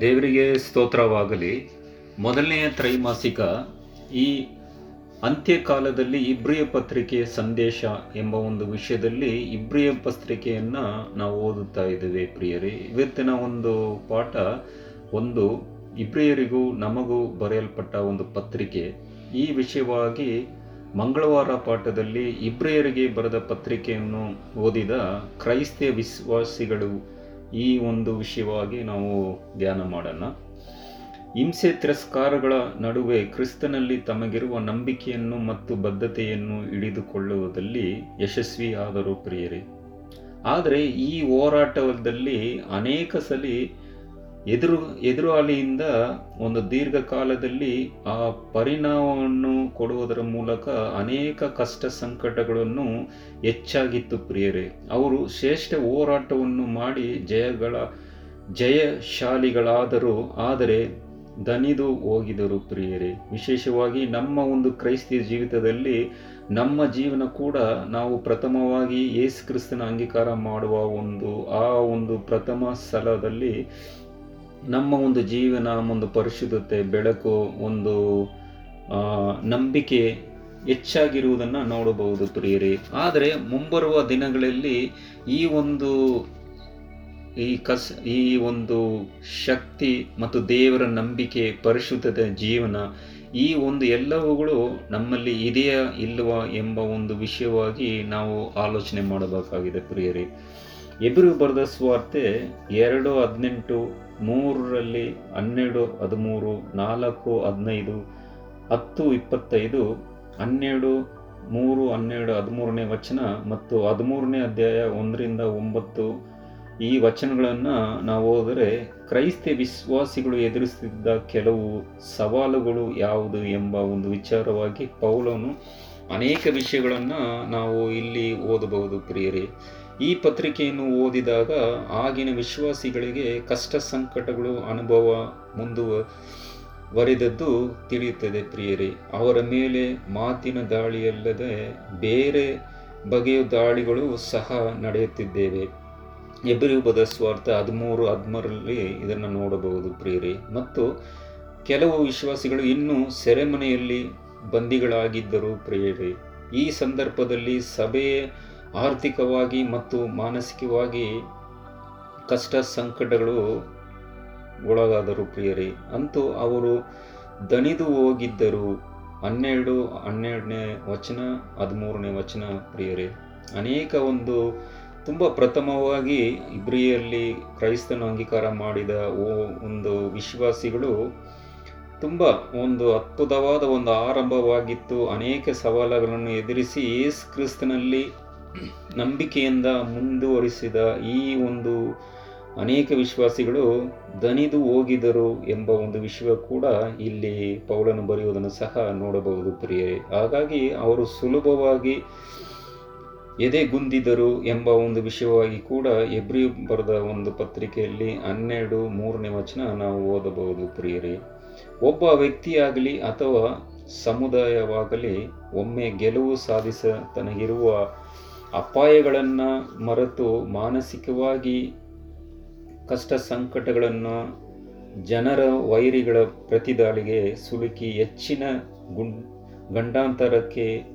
ದೇವರಿಗೆ ಸ್ತೋತ್ರವಾಗಲಿ. ಮೊದಲನೆಯ ತ್ರೈಮಾಸಿಕ ಈ ಅಂತ್ಯಕಾಲದಲ್ಲಿ ಇಬ್ರಿಯ ಪತ್ರಿಕೆಯ ಸಂದೇಶ ಎಂಬ ಒಂದು ವಿಷಯದಲ್ಲಿ ಇಬ್ರಿಯ ಪತ್ರಿಕೆಯನ್ನು ನಾವು ಓದುತ್ತಾ ಇದ್ದೇವೆ ಪ್ರಿಯರೇ. ಇವತ್ತಿನ ಒಂದು ಪಾಠ ಒಂದು ಇಬ್ರಿಯರಿಗೂ ನಮಗೂ ಬರೆಯಲ್ಪಟ್ಟ ಒಂದು ಪತ್ರಿಕೆ. ಈ ವಿಷಯವಾಗಿ ಮಂಗಳವಾರ ಪಾಠದಲ್ಲಿ ಇಬ್ರಿಯರಿಗೆ ಬರೆದ ಪತ್ರಿಕೆಯನ್ನು ಓದಿದ ಕ್ರೈಸ್ತ ವಿಶ್ವಾಸಿಗಳು ಈ ಒಂದು ವಿಷಯವಾಗಿ ನಾವು ಧ್ಯಾನ ಮಾಡೋಣ. ಹಿಂಸೆ ತಿರಸ್ಕಾರಗಳ ನಡುವೆ ಕ್ರಿಸ್ತನಲ್ಲಿ ತಮಗಿರುವ ನಂಬಿಕೆಯನ್ನು ಮತ್ತು ಬದ್ಧತೆಯನ್ನು ಹಿಡಿದುಕೊಳ್ಳುವುದಲ್ಲಿ ಯಶಸ್ವಿ ಆದರು ಪ್ರಿಯರೇ. ಆದರೆ ಈ ಹೋರಾಟದಲ್ಲಿ ಅನೇಕ ಸಲ ಎದುರು, ಎದುರಾಳಿಯಿಂದ ಒಂದು ದೀರ್ಘಕಾಲದಲ್ಲಿ ಆ ಪರಿಣಾಮವನ್ನು ಕೊಡುವುದರ ಮೂಲಕ ಅನೇಕ ಕಷ್ಟ ಸಂಕಟಗಳನ್ನು ಹೆಚ್ಚಾಗಿತ್ತು ಪ್ರಿಯರೇ. ಅವರು ಶ್ರೇಷ್ಠ ಹೋರಾಟವನ್ನು ಮಾಡಿ ಜಯಗಳ, ಜಯಶಾಲಿಗಳಾದರು. ಆದರೆ ದನಿದು ಹೋಗಿದರು ಪ್ರಿಯರೇ. ವಿಶೇಷವಾಗಿ ನಮ್ಮ ಒಂದು ಕ್ರೈಸ್ತ ಜೀವಿತದಲ್ಲಿ ನಮ್ಮ ಜೀವನ ಕೂಡ ನಾವು ಪ್ರಥಮವಾಗಿ ಯೇಸು ಕ್ರಿಸ್ತನ ಅಂಗೀಕಾರ ಮಾಡುವ ಒಂದು, ಆ ಒಂದು ಪ್ರಥಮ ಸ್ಥಳದಲ್ಲಿ ನಮ್ಮ ಒಂದು ಜೀವನ ಒಂದು ಪರಿಶುದ್ಧತೆ, ಬೆಳಕು, ಒಂದು ನಂಬಿಕೆ ಹೆಚ್ಚಾಗಿರುವುದನ್ನು ನೋಡಬಹುದು ಪ್ರಿಯರಿ. ಆದರೆ ಮುಂಬರುವ ದಿನಗಳಲ್ಲಿ ಈ ಒಂದು, ಈ ಕಸ, ಈ ಒಂದು ಶಕ್ತಿ ಮತ್ತು ದೇವರ ನಂಬಿಕೆ, ಪರಿಶುದ್ಧತೆ ಜೀವನ ಈ ಒಂದು ಎಲ್ಲವುಗಳು ನಮ್ಮಲ್ಲಿ ಇದೆಯಾ ಇಲ್ಲವಾ ಎಂಬ ಒಂದು ವಿಷಯವಾಗಿ ನಾವು ಆಲೋಚನೆ ಮಾಡಬೇಕಾಗಿದೆ ಪ್ರಿಯರಿ. ಎದುರು ಬರೆದ ಸ್ವಾರ್ತೆ ಎರಡು ಹದಿನೆಂಟು, ಮೂರರಲ್ಲಿ ಹನ್ನೆರಡು, ಹದಿಮೂರು, ನಾಲ್ಕು, ಹದಿನೈದು, ಹತ್ತು, ಇಪ್ಪತ್ತೈದು, ಹನ್ನೆರಡು, ಮೂರು, ಹನ್ನೆರಡು, ಹದಿಮೂರನೇ ವಚನ ಮತ್ತು ಹದಿಮೂರನೇ ಅಧ್ಯಾಯ ಒಂದರಿಂದ ಒಂಬತ್ತು ಈ ವಚನಗಳನ್ನು ನಾವು ಹೋದರೆ ಕ್ರೈಸ್ತ ವಿಶ್ವಾಸಿಗಳು ಎದುರಿಸುತ್ತಿದ್ದ ಕೆಲವು ಸವಾಲುಗಳು ಯಾವುದು ಎಂಬ ಒಂದು ವಿಚಾರವಾಗಿ ಪೌಲನು ಅನೇಕ ವಿಷಯಗಳನ್ನು ನಾವು ಇಲ್ಲಿ ಓದಬಹುದು ಪ್ರಿಯರೇ. ಈ ಪತ್ರಿಕೆಯನ್ನು ಓದಿದಾಗ ಆಗಿನ ವಿಶ್ವಾಸಿಗಳಿಗೆ ಕಷ್ಟ ಸಂಕಟಗಳು ಅನುಭವ ಮುಂದುವರಿದದ್ದು ತಿಳಿಯುತ್ತದೆ ಪ್ರಿಯರೇ. ಅವರ ಮೇಲೆ ಮಾತಿನ ದಾಳಿಯಲ್ಲದೆ ಬೇರೆ ಬಗೆಯ ದಾಳಿಗಳು ಸಹ ನಡೆಯುತ್ತಿದ್ದೇವೆ. ಎಬ್ರಿಯುಬದ ಸ್ವಾರ್ಥ ಹದಿಮೂರು, ಹದಿಮೂರರಲ್ಲಿ ಇದನ್ನು ನೋಡಬಹುದು ಪ್ರಿಯರಿ. ಮತ್ತು ಕೆಲವು ವಿಶ್ವಾಸಿಗಳು ಇನ್ನೂ ಸೆರೆಮನೆಯಲ್ಲಿ ಬಂದಿಗಳಾಗಿದ್ದರು ಪ್ರಿಯರಿ. ಈ ಸಂದರ್ಭದಲ್ಲಿ ಸಭೆಯ ಆರ್ಥಿಕವಾಗಿ ಮತ್ತು ಮಾನಸಿಕವಾಗಿ ಕಷ್ಟ ಸಂಕಟಗಳು ಒಳಗಾದರು ಪ್ರಿಯರಿ. ಅಂತೂ ಅವರು ದಣಿದು ಹೋಗಿದ್ದರು. ಹನ್ನೆರಡು, ಹನ್ನೆರಡನೇ ವಚನ, ಹದಿಮೂರನೇ ವಚನ ಪ್ರಿಯರಿ. ಅನೇಕ ಒಂದು ತುಂಬ ಪ್ರಥಮವಾಗಿ ಇಬ್ರಿಯಲ್ಲಿ ಕ್ರೈಸ್ತನ ಅಂಗೀಕಾರ ಮಾಡಿದ ಓ ಒಂದು ವಿಶ್ವಾಸಿಗಳು ತುಂಬ ಒಂದು ಅದ್ಭುತವಾದ ಒಂದು ಆರಂಭವಾಗಿತ್ತು. ಅನೇಕ ಸವಾಲುಗಳನ್ನು ಎದುರಿಸಿ ಯೇಸು ಕ್ರಿಸ್ತನಲ್ಲಿ ನಂಬಿಕೆಯಿಂದ ಮುಂದುವರಿಸಿದ ಈ ಒಂದು ಅನೇಕ ವಿಶ್ವಾಸಿಗಳು ದನಿದು ಹೋಗಿದರು ಎಂಬ ಒಂದು ವಿಷಯ ಕೂಡ ಇಲ್ಲಿ ಪೌಡನು ಬರೆಯುವುದನ್ನು ಸಹ ನೋಡಬಹುದು ಪ್ರಿಯರೇ. ಹಾಗಾಗಿ ಅವರು ಸುಲಭವಾಗಿ ಎದೆಗುಂದಿದರು ಎಂಬ ಒಂದು ವಿಷಯವಾಗಿ ಕೂಡ ಎಬ್ರಿ ಬರೆದ ಒಂದು ಪತ್ರಿಕೆಯಲ್ಲಿ ಹನ್ನೆರಡು ಮೂರನೇ ವಚನ ನಾವು ಓದಬಹುದು ಪ್ರಿಯರೇ. ಒಬ್ಬ ವ್ಯಕ್ತಿಯಾಗಲಿ ಅಥವಾ ಸಮುದಾಯವಾಗಲಿ, ಒಮ್ಮೆ ಗೆಲುವು ಸಾಧಿಸ ತನಗಿರುವ ಅಪಾಯಗಳನ್ನು ಮರೆತು ಮಾನಸಿಕವಾಗಿ ಕಷ್ಟ ಸಂಕಟಗಳನ್ನು ಜನರ ವೈರಿಗಳ ಪ್ರತಿದಾಳಿಗೆ ಸುಲುಕಿ ಹೆಚ್ಚಿನ ಗುಂಡ್ ಗಂಡಾಂತರಕ್ಕೆ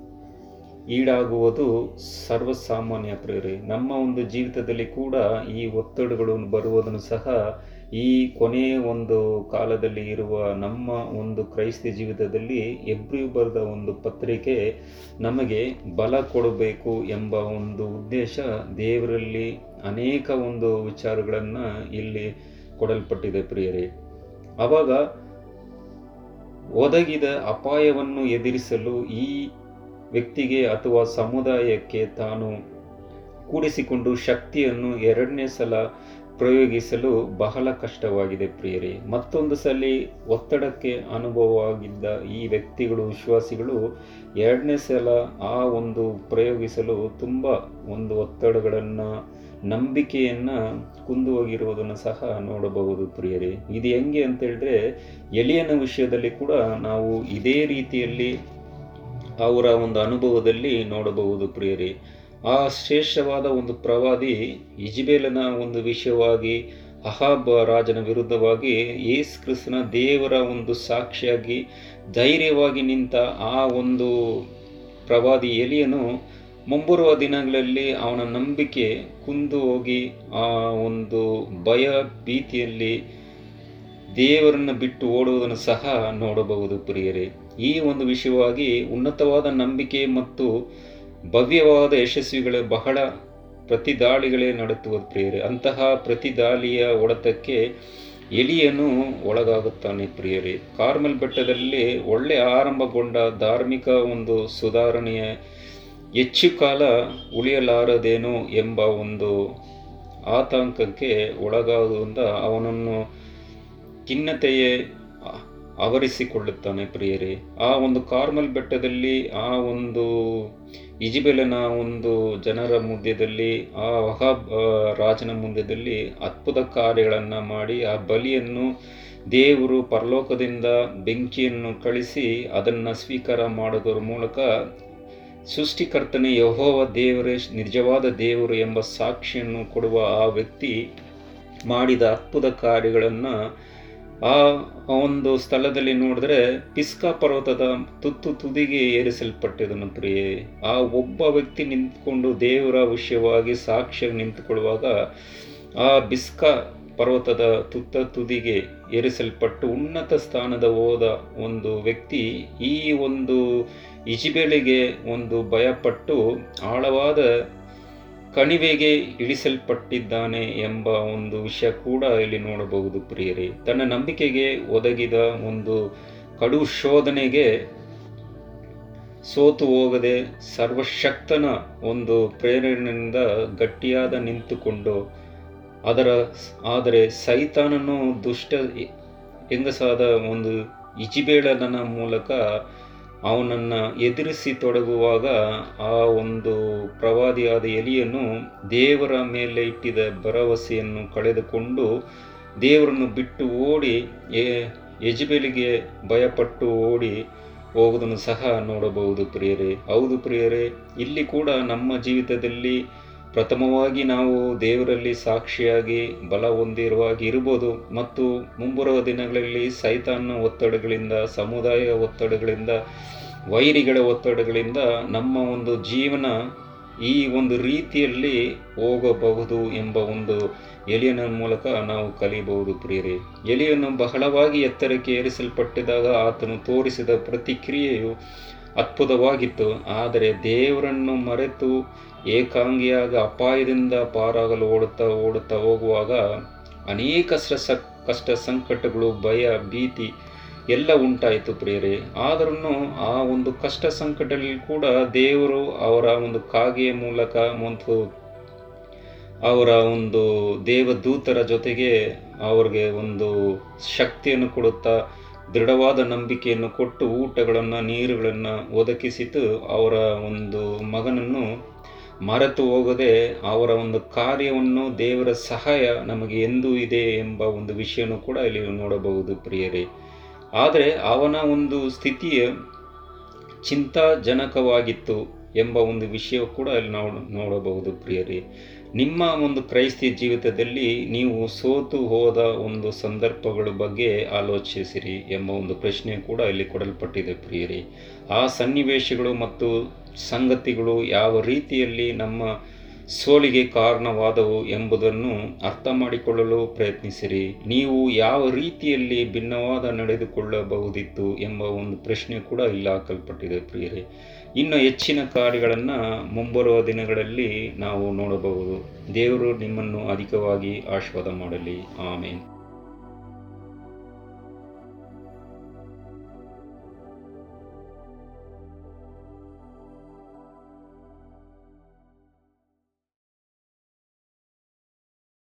ಈಡಾಗುವುದು ಸರ್ವಸಾಮಾನ್ಯ ಪ್ರೇರೆ ನಮ್ಮ ಒಂದು ಜೀವಿತದಲ್ಲಿ ಕೂಡ ಈ ಒತ್ತಡಗಳು ಬರುವುದನ್ನು ಸಹ ಈ ಕೊನೆಯ ಒಂದು ಕಾಲದಲ್ಲಿ ಇರುವ ನಮ್ಮ ಒಂದು ಕ್ರೈಸ್ತ ಜೀವಿತದಲ್ಲಿ ಎಬ್ರಿ ಬರೆದ ಒಂದು ಪತ್ರಿಕೆ ನಮಗೆ ಬಲ ಕೊಡಬೇಕು ಎಂಬ ಒಂದು ಉದ್ದೇಶ ದೇವರಲ್ಲಿ ಅನೇಕ ಒಂದು ವಿಚಾರಗಳನ್ನು ಇಲ್ಲಿ ಕೊಡಲ್ಪಟ್ಟಿದೆ ಪ್ರಿಯರೇ. ಆವಾಗ ಒದಗಿದ ಅಪಾಯವನ್ನು ಎದುರಿಸಲು ಈ ವ್ಯಕ್ತಿಗೆ ಅಥವಾ ಸಮುದಾಯಕ್ಕೆ ತಾನು ಕೂಡಿಸಿಕೊಂಡು ಶಕ್ತಿಯನ್ನು ಎರಡನೇ ಸಲ ಪ್ರಯೋಗಿಸಲು ಬಹಳ ಕಷ್ಟವಾಗಿದೆ ಪ್ರಿಯರೇ. ಮತ್ತೊಂದು ಸಲ ಒತ್ತಡಕ್ಕೆ ಅನುಭವವಾಗಿದ್ದ ಈ ವ್ಯಕ್ತಿಗಳು, ವಿಶ್ವಾಸಿಗಳು ಎರಡನೇ ಸಲ ಆ ಒಂದು ಪ್ರಯೋಗಿಸಲು ತುಂಬ ಒಂದು ಒತ್ತಡಗಳನ್ನು, ನಂಬಿಕೆಯನ್ನು ಕುಂದು ಹೋಗಿರುವುದನ್ನು ಸಹ ನೋಡಬಹುದು ಪ್ರಿಯರೇ. ಇದು ಹೆಂಗೆ ಅಂತ ಹೇಳಿದ್ರೆ, ಎಲಿಯನ ವಿಷಯದಲ್ಲಿ ಕೂಡ ನಾವು ಇದೇ ರೀತಿಯಲ್ಲಿ ಅವರ ಒಂದು ಅನುಭವದಲ್ಲಿ ನೋಡಬಹುದು ಪ್ರಿಯರಿ. ಆ ಶ್ರೇಷ್ಠವಾದ ಒಂದು ಪ್ರವಾದಿ ಇಜ್ಬೇಲನ ಒಂದು ವಿಷಯವಾಗಿ, ಅಹಾಬ ರಾಜನ ವಿರುದ್ಧವಾಗಿ, ಯೇಸು ಕ್ರಿಸ್ತನ ದೇವರ ಒಂದು ಸಾಕ್ಷಿಯಾಗಿ ಧೈರ್ಯವಾಗಿ ನಿಂತ ಆ ಒಂದು ಪ್ರವಾದಿ ಎಲಿಯನು ಮುಂಬರುವ ದಿನಗಳಲ್ಲಿ ಅವನ ನಂಬಿಕೆ ಕುಂದು ಹೋಗಿ, ಆ ಒಂದು ಭಯ ಭೀತಿಯಲ್ಲಿ ದೇವರನ್ನು ಬಿಟ್ಟು ಓಡುವುದನ್ನು ಸಹ ನೋಡಬಹುದು ಪ್ರಿಯರೇ. ಈ ಒಂದು ವಿಷಯವಾಗಿ ಉನ್ನತವಾದ ನಂಬಿಕೆ ಮತ್ತು ಭವ್ಯವಾದ ಯಶಸ್ವಿಗಳೇ ಬಹಳ ಪ್ರತಿದಾಳಿಗಳೇ ನಡೆಸುವ ಪ್ರಿಯರೇ. ಅಂತಹ ಪ್ರತಿದಾಳಿಯ ಹೊಡೆತಕ್ಕೆ ಎಲಿಯನು ಒಳಗಾಗುತ್ತಾನೆ ಪ್ರಿಯರೇ. ಕಾರ್ಮೆಲ್ ಬೆಟ್ಟದಲ್ಲಿ ಒಳ್ಳೆ ಆರಂಭಗೊಂಡ ಧಾರ್ಮಿಕ ಒಂದು ಸುಧಾರಣೆಯ ಹೆಚ್ಚು ಕಾಲ ಉಳಿಯಲಾರದೇನು ಎಂಬ ಒಂದು ಆತಂಕಕ್ಕೆ ಒಳಗಾಗುವುದರಿಂದ ಅವನನ್ನು ಖಿನ್ನತೆಯೇ ಆವರಿಸಿಕೊಳ್ಳುತ್ತಾನೆ ಪ್ರಿಯರೇ. ಆ ಒಂದು ಕಾರ್ಮಲ್ ಬೆಟ್ಟದಲ್ಲಿ, ಆ ಒಂದು ಇಜಿಬೆಲನ ಒಂದು ಜನರ ಮುಂದ್ಯದಲ್ಲಿ ಆ ವಹಾಬ್ ರಾಜನ ಮುಂದ್ಯದಲ್ಲಿ ಅದ್ಭುತ ಕಾರ್ಯಗಳನ್ನು ಮಾಡಿ, ಆ ಬಲಿಯನ್ನು ದೇವರು ಪರಲೋಕದಿಂದ ಬೆಂಕಿಯನ್ನು ಕಳಿಸಿ ಅದನ್ನು ಸ್ವೀಕಾರ ಮಾಡೋದರ ಮೂಲಕ ಸೃಷ್ಟಿಕರ್ತನೇ ಯಹೋವ ದೇವರೇ ನಿಜವಾದ ದೇವರು ಎಂಬ ಸಾಕ್ಷಿಯನ್ನು ಕೊಡುವ ಆ ವ್ಯಕ್ತಿ ಮಾಡಿದ ಅದ್ಭುತ ಕಾರ್ಯಗಳನ್ನು ಆ ಒಂದು ಸ್ಥಳದಲ್ಲಿ ನೋಡಿದ್ರೆ ಪಿಸ್ಕಾ ಪರ್ವತದ ತುತ್ತು ತುದಿಗೆ ಏರಿಸಲ್ಪಟ್ಟಿದನು ಪ್ರಿಯೆ. ಆ ಒಬ್ಬ ವ್ಯಕ್ತಿ ನಿಂತ್ಕೊಂಡು ದೇವರ ವಿಷಯವಾಗಿ ಸಾಕ್ಷ್ಯ ನಿಂತುಕೊಳ್ಳುವಾಗ ಆ ಬಿಸ್ಕಾ ಪರ್ವತದ ತುತ್ತ ತುದಿಗೆ ಏರಿಸಲ್ಪಟ್ಟು ಉನ್ನತ ಸ್ಥಾನದ ಹೋದ ಒಂದು ವ್ಯಕ್ತಿ ಈ ಒಂದು ಇಜಿಬೆಳಿಗೆ ಒಂದು ಭಯಪಟ್ಟು ಆಳವಾದ ಕಣಿವೆಗೆ ಇಳಿಸಲ್ಪಟ್ಟಿದ್ದಾನೆ ಎಂಬ ಒಂದು ವಿಷಯ ಕೂಡ ಇಲ್ಲಿ ನೋಡಬಹುದು ಪ್ರಿಯರೇ. ತನ್ನ ನಂಬಿಕೆಗೆ ಒದಗಿದ ಒಂದು ಕಡು ಶೋಧನೆಗೆ ಸೋತು ಹೋಗದೆ ಸರ್ವಶಕ್ತನ ಒಂದು ಪ್ರೇರಣೆಯಿಂದ ಗಟ್ಟಿಯಾದ ನಿಂತುಕೊಂಡು ಅದರ ಆದರೆ ಸೈತಾನನು ದುಷ್ಟ ಹೆಂಗಸಾದ ಒಂದು ಇಜಿಬೇಳನ ಮೂಲಕ ಅವನನ್ನು ಎದುರಿಸಿ ತೊಡಗುವಾಗ ಆ ಒಂದು ಪ್ರವಾದಿಯಾದ ಎಲಿಯನ್ನು ದೇವರ ಮೇಲೆ ಇಟ್ಟಿದ ಭರವಸೆಯನ್ನು ಕಳೆದುಕೊಂಡು ದೇವರನ್ನು ಬಿಟ್ಟು ಓಡಿ ಯಜಬೇಲಿಗೆ ಭಯಪಟ್ಟು ಓಡಿ ಹೋಗುವುದನ್ನು ಸಹ ನೋಡಬಹುದು ಪ್ರಿಯರೇ. ಹೌದು ಪ್ರಿಯರೇ, ಇಲ್ಲಿ ಕೂಡ ನಮ್ಮ ಜೀವಿತದಲ್ಲಿ ಪ್ರಥಮವಾಗಿ ನಾವು ದೇವರಲ್ಲಿ ಸಾಕ್ಷಿಯಾಗಿ ಬಲ ಹೊಂದಿರುವಾಗಿ ಇರ್ಬೋದು. ಮತ್ತು ಮುಂಬರುವ ದಿನಗಳಲ್ಲಿ ಸೈತಾನ ಒತ್ತಡಗಳಿಂದ ಸಮುದಾಯ ಒತ್ತಡಗಳಿಂದ, ವೈರಿಗಳ ಒತ್ತಡಗಳಿಂದ ನಮ್ಮ ಒಂದು ಜೀವನ ಈ ಒಂದು ರೀತಿಯಲ್ಲಿ ಹೋಗಬಹುದು ಎಂಬ ಒಂದು ಎಲಿಯನ ಮೂಲಕ ನಾವು ಕಲಿಯಬಹುದು ಪ್ರಿಯರಿ. ಎಲಿಯನ್ನು ಬಹಳವಾಗಿ ಎತ್ತರಕ್ಕೆ ಏರಿಸಲ್ಪಟ್ಟಿದಾಗ ಆತನು ತೋರಿಸಿದ ಪ್ರತಿಕ್ರಿಯೆಯು ಅದ್ಭುತವಾಗಿತ್ತು. ಆದರೆ ದೇವರನ್ನು ಮರೆತು ಏಕಾಂಗಿಯಾಗಿ ಅಪಾಯದಿಂದ ಪಾರಾಗಲು ಓಡುತ್ತಾ ಓಡುತ್ತಾ ಹೋಗುವಾಗ ಅನೇಕ ಸ್ರಸ ಕಷ್ಟ ಸಂಕಟಗಳು, ಭಯ, ಭೀತಿ ಎಲ್ಲ ಉಂಟಾಯಿತು ಪ್ರಿಯರೇ. ಆದರೂ ಆ ಒಂದು ಕಷ್ಟ ಸಂಕಟದಲ್ಲಿ ಕೂಡ ದೇವರು ಅವರ ಒಂದು ಕಾಗೆಯ ಮೂಲಕ ಒಂದು ಅವರ ಒಂದು ದೇವದೂತರ ಜೊತೆಗೆ ಅವ್ರಿಗೆ ಒಂದು ಶಕ್ತಿಯನ್ನು ಕೊಡುತ್ತಾ ದೃಢವಾದ ನಂಬಿಕೆಯನ್ನು ಕೊಟ್ಟು ಊಟಗಳನ್ನು, ನೀರುಗಳನ್ನು ಒದಗಿಸಿತು. ಅವರ ಒಂದು ಮಗನನ್ನು ಮರೆತು ಹೋಗದೆ ಅವರ ಒಂದು ಕಾರ್ಯವನ್ನು ದೇವರ ಸಹಾಯ ನಮಗೆ ಎಂದೂ ಇದೆ ಎಂಬ ಒಂದು ವಿಷಯನೂ ಕೂಡ ಇಲ್ಲಿ ನೋಡಬಹುದು ಪ್ರಿಯರೇ. ಆದರೆ ಅವನ ಒಂದು ಸ್ಥಿತಿಯ ಚಿಂತಾಜನಕವಾಗಿತ್ತು. ಎಂಬ ಒಂದು ವಿಷಯ ಕೂಡ ಅಲ್ಲಿ ನಾವು ನೋಡಬಹುದು ಪ್ರಿಯರೇ. ನಿಮ್ಮ ಒಂದು ಕ್ರೈಸ್ತ ಜೀವಿತದಲ್ಲಿ ನೀವು ಸೋತು ಹೋದ ಒಂದು ಸಂದರ್ಭಗಳ ಬಗ್ಗೆ ಆಲೋಚಿಸಿರಿ ಎಂಬ ಒಂದು ಪ್ರಶ್ನೆ ಕೂಡ ಇಲ್ಲಿ ಕೊಡಲ್ಪಟ್ಟಿದೆ ಪ್ರಿಯರೇ. ಆ ಸನ್ನಿವೇಶಗಳು ಮತ್ತು ಸಂಗತಿಗಳು ಯಾವ ರೀತಿಯಲ್ಲಿ ನಮ್ಮ ಸೋಲಿಗೆ ಕಾರಣವಾದವು ಎಂಬುದನ್ನು ಅರ್ಥ ಮಾಡಿಕೊಳ್ಳಲು ಪ್ರಯತ್ನಿಸಿರಿ. ನೀವು ಯಾವ ರೀತಿಯಲ್ಲಿ ಭಿನ್ನವಾದ ನಡೆದುಕೊಳ್ಳಬಹುದಿತ್ತು ಎಂಬ ಒಂದು ಪ್ರಶ್ನೆ ಕೂಡ ಇಲ್ಲಿ ಹಾಕಲ್ಪಟ್ಟಿದೆ ಪ್ರಿಯರೇ. ಇನ್ನು ಹೆಚ್ಚಿನ ಕಾರ್ಯಗಳನ್ನು ಮುಂಬರುವ ದಿನಗಳಲ್ಲಿ ನಾವು ನೋಡಬಹುದು. ದೇವರು ನಿಮ್ಮನ್ನು ಅಧಿಕವಾಗಿ ಆಶೀರ್ವಾದ ಮಾಡಲಿ. ಆಮೇಲೆ